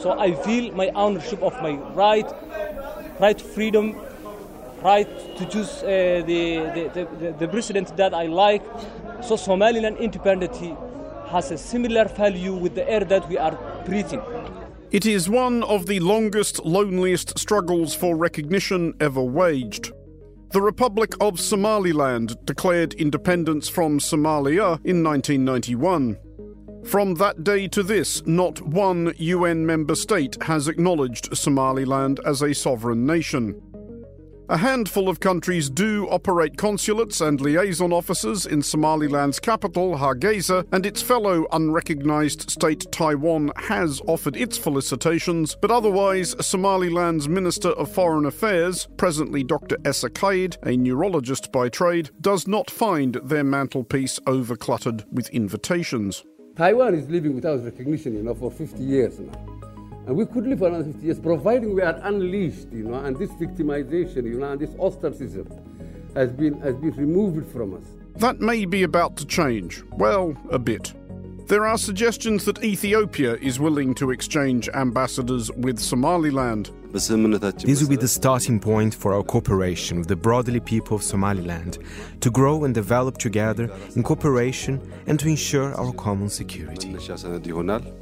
So I feel my ownership of my right, right freedom, right to choose uh, the, the, the, the president that I like. So Somaliland independence has a similar value with the air that we are breathing. It is one of the longest, loneliest struggles for recognition ever waged. The Republic of Somaliland declared independence from Somalia in 1991. From that day to this, not one UN member state has acknowledged Somaliland as a sovereign nation. A handful of countries do operate consulates and liaison offices in Somaliland's capital, Hargeisa, and its fellow unrecognized state Taiwan has offered its felicitations, but otherwise, Somaliland's Minister of Foreign Affairs, presently Dr. Essa Kayd, a neurologist by trade, does not find their mantelpiece overcluttered with invitations. Taiwan is living without recognition, you know, for 50 years now. And we could live for another 50 years, providing we are unleashed, you know, and this victimization, you know, and this ostracism has been, has been removed from us. That may be about to change. Well, a bit. There are suggestions that Ethiopia is willing to exchange ambassadors with Somaliland. This will be the starting point for our cooperation with the brotherly people of Somaliland to grow and develop together in cooperation and to ensure our common security.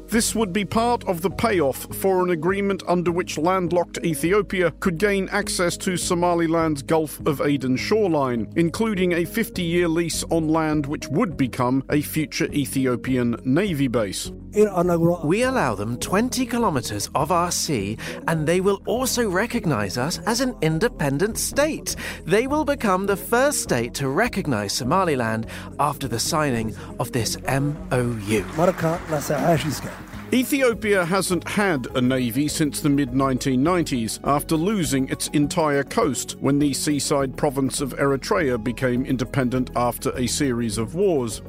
This would be part of the payoff for an agreement under which landlocked Ethiopia could gain access to Somaliland's Gulf of Aden shoreline, including a 50 year lease on land which would become a future Ethiopian navy base. We allow them 20 kilometers of our sea, and they will also recognize us as an independent state. They will become the first state to recognize Somaliland after the signing of this MOU. Ethiopia hasn't had a navy since the mid 1990s after losing its entire coast when the seaside province of Eritrea became independent after a series of wars.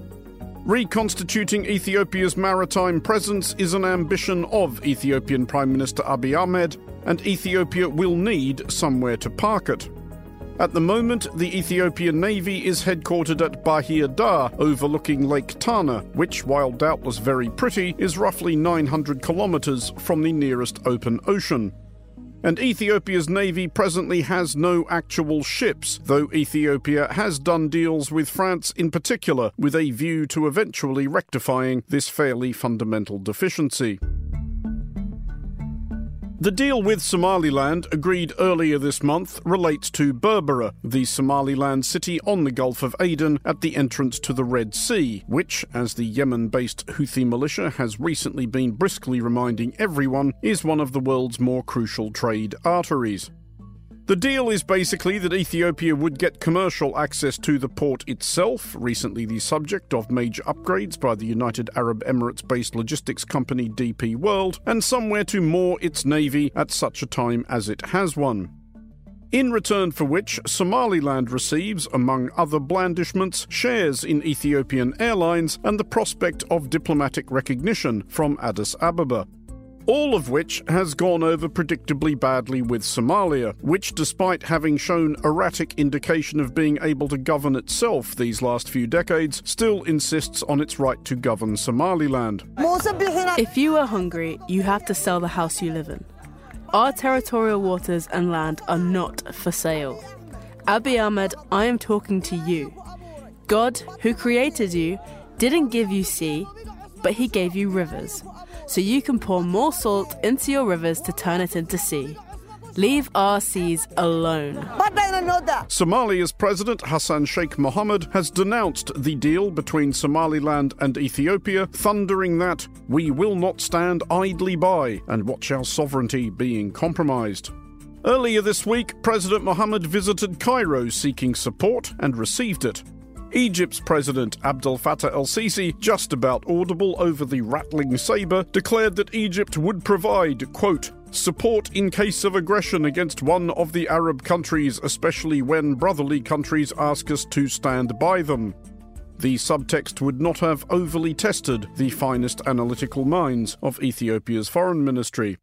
Reconstituting Ethiopia's maritime presence is an ambition of Ethiopian Prime Minister Abiy Ahmed, and Ethiopia will need somewhere to park it. At the moment, the Ethiopian Navy is headquartered at Bahir Dar, overlooking Lake Tana, which, while doubtless very pretty, is roughly 900 kilometers from the nearest open ocean. And Ethiopia's navy presently has no actual ships, though Ethiopia has done deals with France in particular, with a view to eventually rectifying this fairly fundamental deficiency. The deal with Somaliland, agreed earlier this month, relates to Berbera, the Somaliland city on the Gulf of Aden at the entrance to the Red Sea, which, as the Yemen based Houthi militia has recently been briskly reminding everyone, is one of the world's more crucial trade arteries. The deal is basically that Ethiopia would get commercial access to the port itself, recently the subject of major upgrades by the United Arab Emirates based logistics company DP World, and somewhere to moor its navy at such a time as it has one. In return for which, Somaliland receives, among other blandishments, shares in Ethiopian Airlines and the prospect of diplomatic recognition from Addis Ababa all of which has gone over predictably badly with Somalia, which, despite having shown erratic indication of being able to govern itself these last few decades, still insists on its right to govern Somaliland. If you are hungry, you have to sell the house you live in. Our territorial waters and land are not for sale. Abiy Ahmed, I am talking to you. God, who created you, didn't give you sea, but he gave you rivers so you can pour more salt into your rivers to turn it into sea. Leave our seas alone. Somalia's President Hassan Sheikh Mohammed has denounced the deal between Somaliland and Ethiopia, thundering that we will not stand idly by and watch our sovereignty being compromised. Earlier this week, President Mohammed visited Cairo seeking support and received it. Egypt's President Abdel Fattah el Sisi, just about audible over the rattling sabre, declared that Egypt would provide, quote, support in case of aggression against one of the Arab countries, especially when brotherly countries ask us to stand by them. The subtext would not have overly tested the finest analytical minds of Ethiopia's foreign ministry.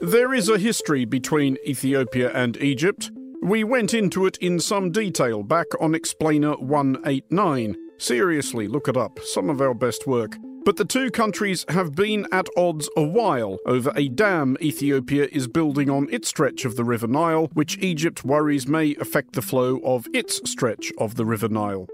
There is a history between Ethiopia and Egypt. We went into it in some detail back on Explainer 189. Seriously, look it up, some of our best work. But the two countries have been at odds a while over a dam Ethiopia is building on its stretch of the River Nile, which Egypt worries may affect the flow of its stretch of the River Nile.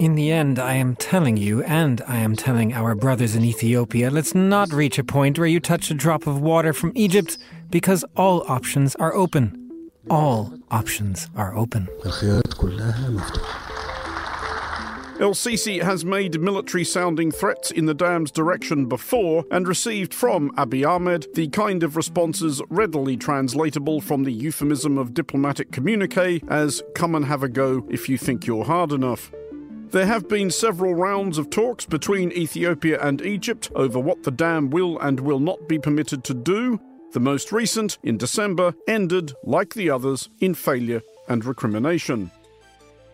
In the end, I am telling you, and I am telling our brothers in Ethiopia, let's not reach a point where you touch a drop of water from Egypt, because all options are open. All options are open. El Sisi has made military sounding threats in the dam's direction before and received from Abiy Ahmed the kind of responses readily translatable from the euphemism of diplomatic communique as come and have a go if you think you're hard enough. There have been several rounds of talks between Ethiopia and Egypt over what the dam will and will not be permitted to do. The most recent, in December, ended, like the others, in failure and recrimination.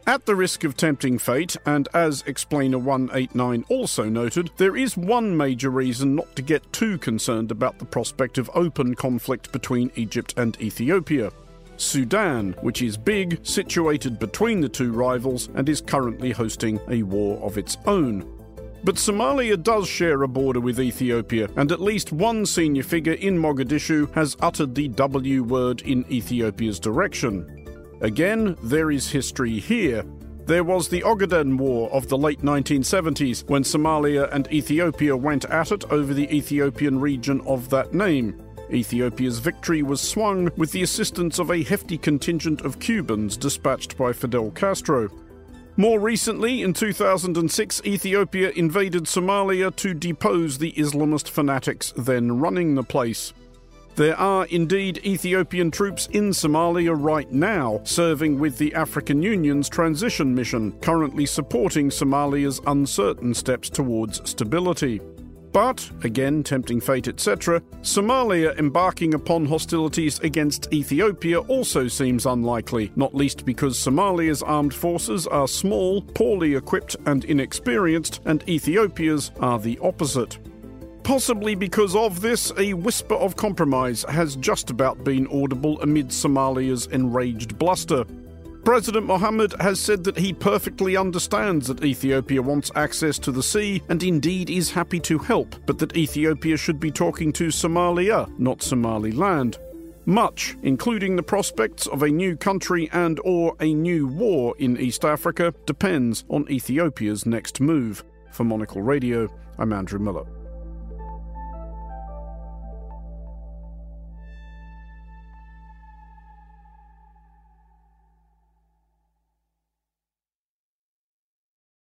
At the risk of tempting fate, and as Explainer 189 also noted, there is one major reason not to get too concerned about the prospect of open conflict between Egypt and Ethiopia. Sudan, which is big, situated between the two rivals, and is currently hosting a war of its own. But Somalia does share a border with Ethiopia, and at least one senior figure in Mogadishu has uttered the W word in Ethiopia's direction. Again, there is history here. There was the Ogaden War of the late 1970s when Somalia and Ethiopia went at it over the Ethiopian region of that name. Ethiopia's victory was swung with the assistance of a hefty contingent of Cubans dispatched by Fidel Castro. More recently, in 2006, Ethiopia invaded Somalia to depose the Islamist fanatics then running the place. There are indeed Ethiopian troops in Somalia right now, serving with the African Union's transition mission, currently supporting Somalia's uncertain steps towards stability. But, again, tempting fate, etc., Somalia embarking upon hostilities against Ethiopia also seems unlikely, not least because Somalia's armed forces are small, poorly equipped, and inexperienced, and Ethiopia's are the opposite. Possibly because of this, a whisper of compromise has just about been audible amid Somalia's enraged bluster. President Mohammed has said that he perfectly understands that Ethiopia wants access to the sea and indeed is happy to help, but that Ethiopia should be talking to Somalia, not Somaliland. Much, including the prospects of a new country and or a new war in East Africa, depends on Ethiopia's next move. For Monocle Radio, I'm Andrew Mueller.